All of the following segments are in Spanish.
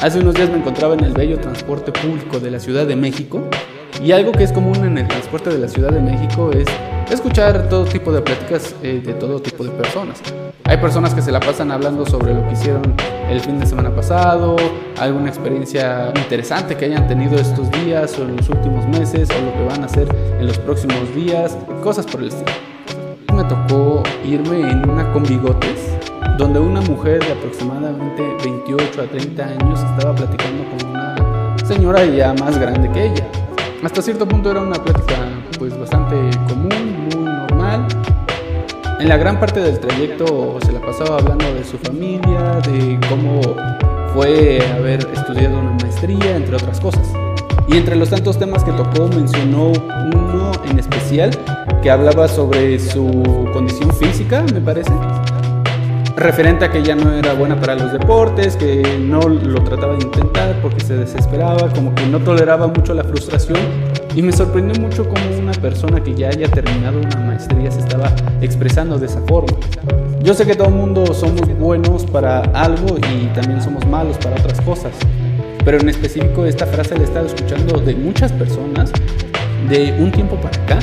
Hace unos días me encontraba en el bello transporte público de la Ciudad de México y algo que es común en el transporte de la Ciudad de México es escuchar todo tipo de pláticas eh, de todo tipo de personas. Hay personas que se la pasan hablando sobre lo que hicieron el fin de semana pasado, alguna experiencia interesante que hayan tenido estos días o en los últimos meses o lo que van a hacer en los próximos días, cosas por el estilo. Me tocó irme en una con bigotes donde una mujer de aproximadamente 28 a 30 años estaba platicando con una señora ya más grande que ella. Hasta cierto punto era una plática pues bastante común, muy normal. En la gran parte del trayecto se la pasaba hablando de su familia, de cómo fue haber estudiado una maestría, entre otras cosas. Y entre los tantos temas que tocó mencionó uno en especial que hablaba sobre su condición física, me parece referente a que ella no era buena para los deportes, que no lo trataba de intentar porque se desesperaba, como que no toleraba mucho la frustración. Y me sorprendió mucho como una persona que ya haya terminado una maestría se estaba expresando de esa forma. Yo sé que todo el mundo somos buenos para algo y también somos malos para otras cosas. Pero en específico esta frase la he estado escuchando de muchas personas de un tiempo para acá,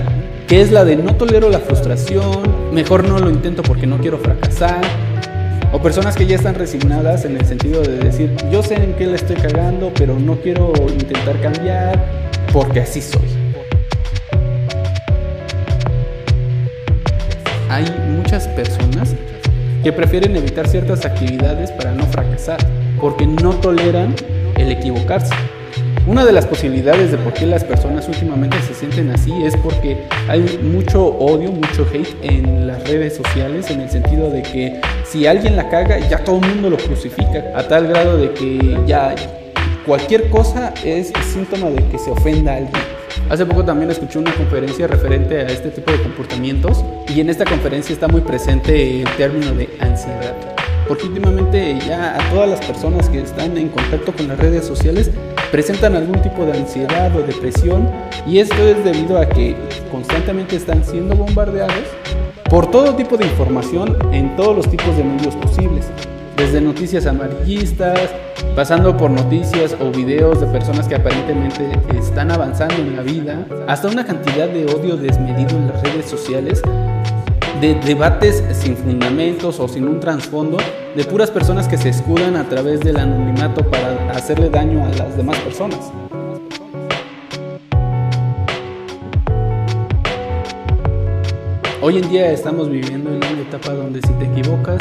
que es la de no tolero la frustración, mejor no lo intento porque no quiero fracasar, o personas que ya están resignadas en el sentido de decir, yo sé en qué le estoy cagando, pero no quiero intentar cambiar porque así soy. Hay muchas personas que prefieren evitar ciertas actividades para no fracasar, porque no toleran el equivocarse. Una de las posibilidades de por qué las personas últimamente se sienten así es porque hay mucho odio, mucho hate en las redes sociales, en el sentido de que si alguien la caga, ya todo el mundo lo crucifica, a tal grado de que ya cualquier cosa es síntoma de que se ofenda a alguien. Hace poco también escuché una conferencia referente a este tipo de comportamientos y en esta conferencia está muy presente el término de ansiedad. Porque últimamente ya a todas las personas que están en contacto con las redes sociales presentan algún tipo de ansiedad o depresión y esto es debido a que constantemente están siendo bombardeados por todo tipo de información en todos los tipos de medios posibles, desde noticias amarillistas, pasando por noticias o videos de personas que aparentemente están avanzando en la vida, hasta una cantidad de odio desmedido en las redes sociales de debates sin fundamentos o sin un trasfondo, de puras personas que se escudan a través del anonimato para hacerle daño a las demás personas. Hoy en día estamos viviendo en una etapa donde si te equivocas,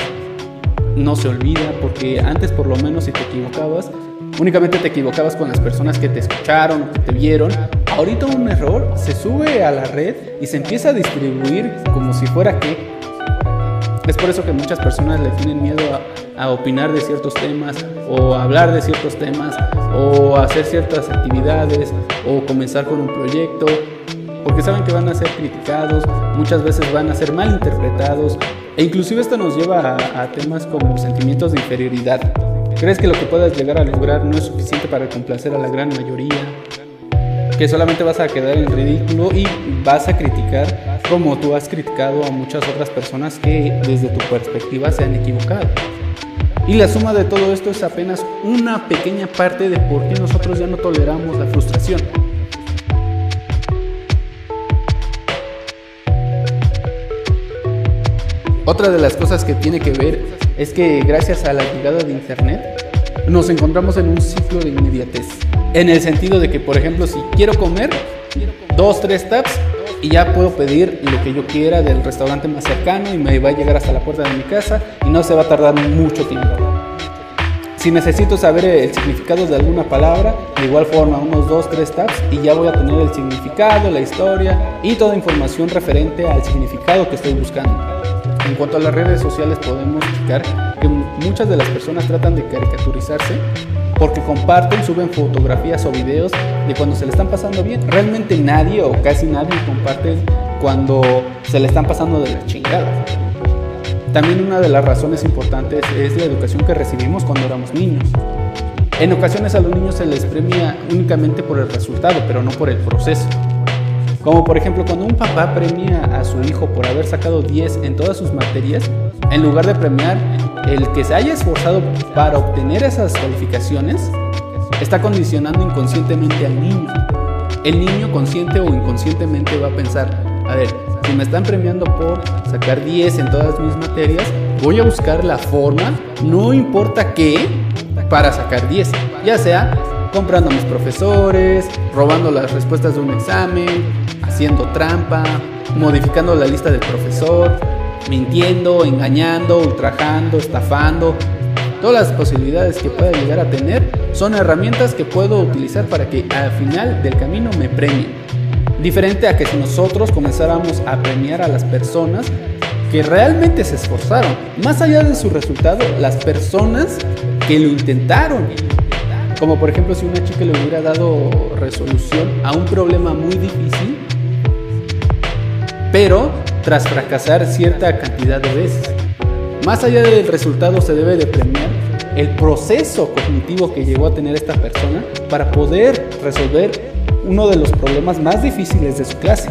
no se olvida, porque antes por lo menos si te equivocabas, únicamente te equivocabas con las personas que te escucharon que te vieron. Ahorita un error se sube a la red y se empieza a distribuir como si fuera que. Es por eso que muchas personas le tienen miedo a, a opinar de ciertos temas o hablar de ciertos temas o hacer ciertas actividades o comenzar con un proyecto porque saben que van a ser criticados, muchas veces van a ser mal interpretados e inclusive esto nos lleva a, a temas como sentimientos de inferioridad. ¿Crees que lo que puedas llegar a lograr no es suficiente para complacer a la gran mayoría? Que solamente vas a quedar en ridículo y vas a criticar como tú has criticado a muchas otras personas que desde tu perspectiva se han equivocado. Y la suma de todo esto es apenas una pequeña parte de por qué nosotros ya no toleramos la frustración. Otra de las cosas que tiene que ver es que gracias a la llegada de Internet nos encontramos en un ciclo de inmediatez. En el sentido de que, por ejemplo, si quiero comer, dos, tres taps y ya puedo pedir lo que yo quiera del restaurante más cercano y me va a llegar hasta la puerta de mi casa y no se va a tardar mucho tiempo. Si necesito saber el significado de alguna palabra, de igual forma, unos dos, tres taps y ya voy a tener el significado, la historia y toda información referente al significado que estoy buscando. En cuanto a las redes sociales podemos explicar que muchas de las personas tratan de caricaturizarse porque comparten, suben fotografías o videos de cuando se le están pasando bien. Realmente nadie o casi nadie comparte cuando se le están pasando de la chingada. También una de las razones importantes es la educación que recibimos cuando éramos niños. En ocasiones a los niños se les premia únicamente por el resultado, pero no por el proceso. Como por ejemplo cuando un papá premia a su hijo por haber sacado 10 en todas sus materias, en lugar de premiar el que se haya esforzado para obtener esas calificaciones, está condicionando inconscientemente al niño. El niño consciente o inconscientemente va a pensar, a ver, si me están premiando por sacar 10 en todas mis materias, voy a buscar la forma, no importa qué, para sacar 10, ya sea comprando a mis profesores, robando las respuestas de un examen, haciendo trampa, modificando la lista del profesor, mintiendo, engañando, ultrajando, estafando. Todas las posibilidades que pueda llegar a tener son herramientas que puedo utilizar para que al final del camino me premien. Diferente a que si nosotros comenzáramos a premiar a las personas que realmente se esforzaron, más allá de su resultado, las personas que lo intentaron, como por ejemplo si una chica le hubiera dado resolución a un problema muy difícil, pero tras fracasar cierta cantidad de veces. Más allá del resultado se debe de premiar el proceso cognitivo que llegó a tener esta persona para poder resolver uno de los problemas más difíciles de su clase.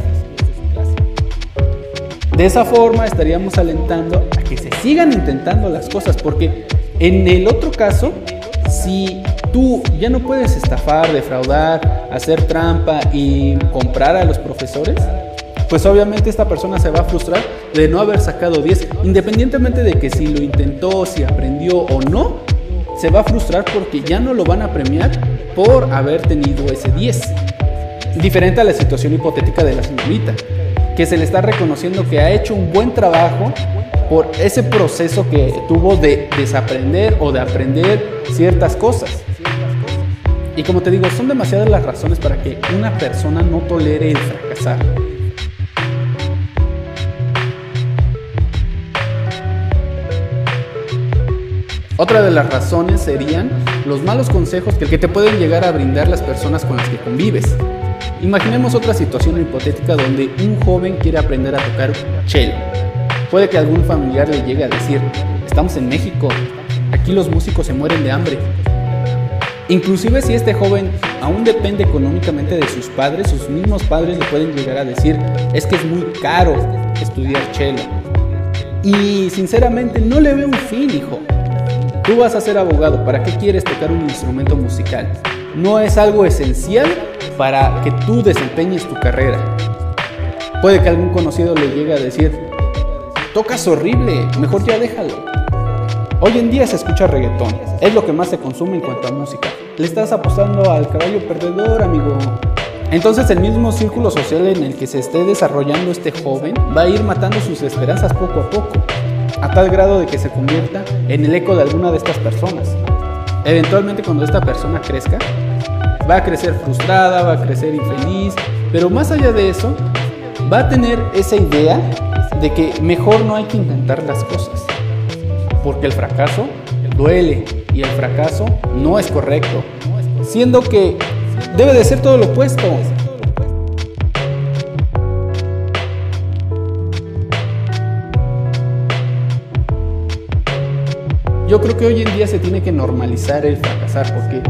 De esa forma estaríamos alentando a que se sigan intentando las cosas, porque en el otro caso, si tú ya no puedes estafar, defraudar, hacer trampa y comprar a los profesores, pues obviamente esta persona se va a frustrar de no haber sacado 10, independientemente de que si lo intentó, si aprendió o no, se va a frustrar porque ya no lo van a premiar por haber tenido ese 10. Diferente a la situación hipotética de la señorita, que se le está reconociendo que ha hecho un buen trabajo por ese proceso que tuvo de desaprender o de aprender ciertas cosas. Y como te digo, son demasiadas las razones para que una persona no tolere el fracasar. Otra de las razones serían los malos consejos que te pueden llegar a brindar las personas con las que convives. Imaginemos otra situación hipotética donde un joven quiere aprender a tocar cello. Puede que algún familiar le llegue a decir, estamos en México, aquí los músicos se mueren de hambre, Inclusive si este joven aún depende económicamente de sus padres, sus mismos padres le pueden llegar a decir, es que es muy caro estudiar cello. Y sinceramente no le veo un fin, hijo. Tú vas a ser abogado, ¿para qué quieres tocar un instrumento musical? No es algo esencial para que tú desempeñes tu carrera. Puede que algún conocido le llegue a decir, tocas horrible, mejor ya déjalo. Hoy en día se escucha reggaetón, es lo que más se consume en cuanto a música. Le estás apostando al caballo perdedor, amigo. Entonces el mismo círculo social en el que se esté desarrollando este joven va a ir matando sus esperanzas poco a poco, a tal grado de que se convierta en el eco de alguna de estas personas. Eventualmente cuando esta persona crezca, va a crecer frustrada, va a crecer infeliz, pero más allá de eso, va a tener esa idea de que mejor no hay que intentar las cosas porque el fracaso duele y el fracaso no es correcto, siendo que debe de ser todo lo opuesto. Yo creo que hoy en día se tiene que normalizar el fracasar, porque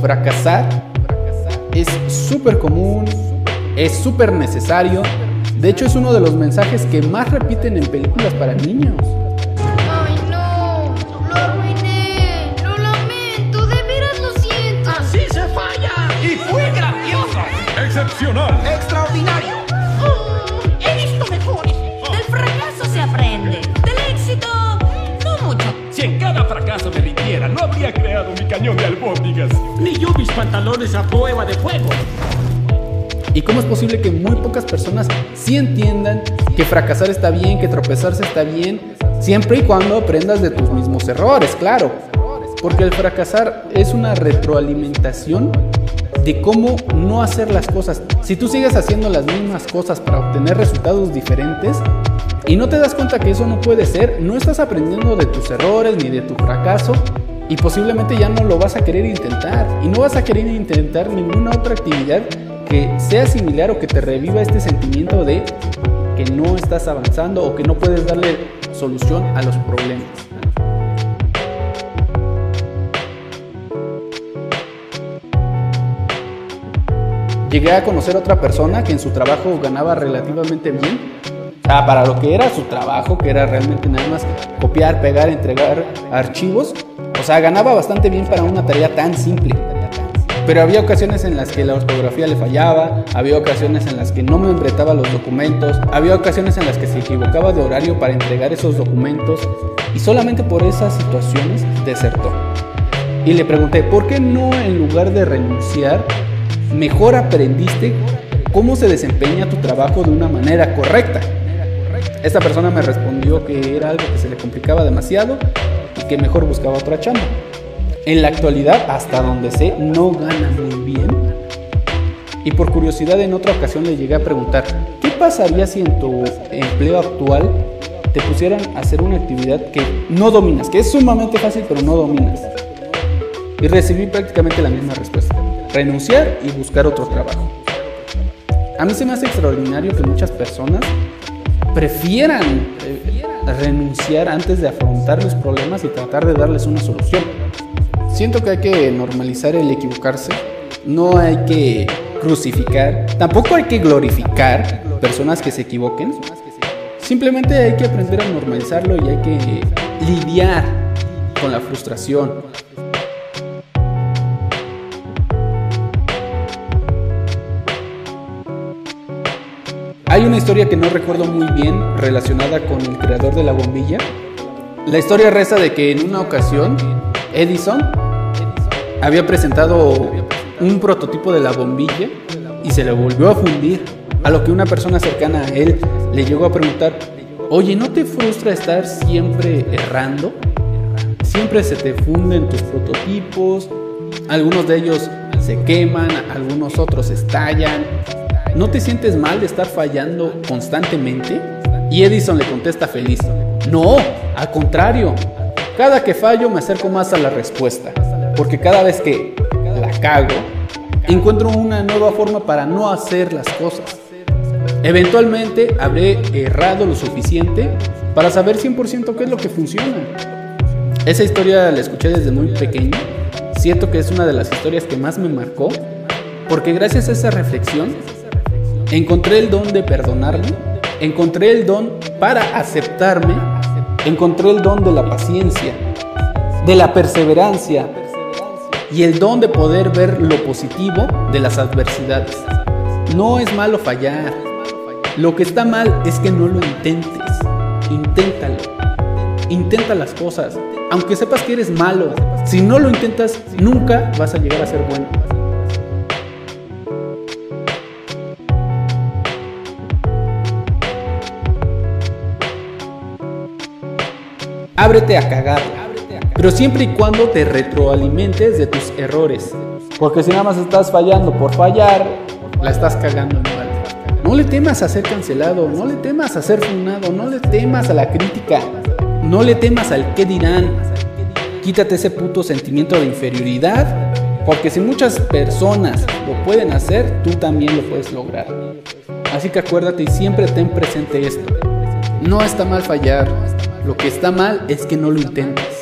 fracasar es súper común, es súper necesario. De hecho, es uno de los mensajes que más repiten en películas para niños. excepcional. Extraordinario. Habría creado mi cañón de albóndigas. Ni yo mis pantalones a prueba de fuego. ¿Y cómo es posible que muy pocas personas sí entiendan que fracasar está bien, que tropezarse está bien, siempre y cuando aprendas de tus mismos errores, claro? Porque el fracasar es una retroalimentación de cómo no hacer las cosas. Si tú sigues haciendo las mismas cosas para obtener resultados diferentes y no te das cuenta que eso no puede ser, no estás aprendiendo de tus errores ni de tu fracaso y posiblemente ya no lo vas a querer intentar y no vas a querer intentar ninguna otra actividad que sea similar o que te reviva este sentimiento de que no estás avanzando o que no puedes darle solución a los problemas. llegué a conocer a otra persona que en su trabajo ganaba relativamente bien. O sea, para lo que era su trabajo, que era realmente nada más copiar, pegar, entregar archivos, o sea, ganaba bastante bien para una tarea tan simple. Pero había ocasiones en las que la ortografía le fallaba, había ocasiones en las que no me membretaba los documentos, había ocasiones en las que se equivocaba de horario para entregar esos documentos y solamente por esas situaciones desertó. Y le pregunté, ¿por qué no en lugar de renunciar, mejor aprendiste cómo se desempeña tu trabajo de una manera correcta? Esta persona me respondió que era algo que se le complicaba demasiado y que mejor buscaba otra chamba. En la actualidad, hasta donde sé, no gana muy bien. Y por curiosidad en otra ocasión le llegué a preguntar, ¿qué pasaría si en tu empleo actual te pusieran a hacer una actividad que no dominas, que es sumamente fácil pero no dominas? Y recibí prácticamente la misma respuesta, renunciar y buscar otro trabajo. A mí se me hace extraordinario que muchas personas prefieran eh, renunciar antes de afrontar los problemas y tratar de darles una solución. Siento que hay que normalizar el equivocarse, no hay que crucificar, tampoco hay que glorificar personas que se equivoquen, simplemente hay que aprender a normalizarlo y hay que lidiar con la frustración. Hay una historia que no recuerdo muy bien relacionada con el creador de la bombilla. La historia reza de que en una ocasión Edison había presentado un prototipo de la bombilla y se le volvió a fundir. A lo que una persona cercana a él le llegó a preguntar, oye, ¿no te frustra estar siempre errando? Siempre se te funden tus prototipos, algunos de ellos se queman, algunos otros estallan. ¿No te sientes mal de estar fallando constantemente? Y Edison le contesta feliz, no, al contrario, cada que fallo me acerco más a la respuesta. Porque cada vez que la cago, encuentro una nueva forma para no hacer las cosas. Eventualmente habré errado lo suficiente para saber 100% qué es lo que funciona. Esa historia la escuché desde muy pequeño. Siento que es una de las historias que más me marcó porque gracias a esa reflexión encontré el don de perdonarme, encontré el don para aceptarme, encontré el don de la paciencia, de la perseverancia, y el don de poder ver lo positivo de las adversidades. No es malo fallar. Lo que está mal es que no lo intentes. Inténtalo. Intenta las cosas. Aunque sepas que eres malo, si no lo intentas, nunca vas a llegar a ser bueno. Ábrete a cagarla pero siempre y cuando te retroalimentes de tus errores. Porque si nada más estás fallando por fallar, la estás cagando mal. No le temas a ser cancelado, no le temas a ser funado, no le temas a la crítica, no le temas al qué dirán. Quítate ese puto sentimiento de inferioridad, porque si muchas personas lo pueden hacer, tú también lo puedes lograr. Así que acuérdate y siempre ten presente esto. No está mal fallar, lo que está mal es que no lo intentes.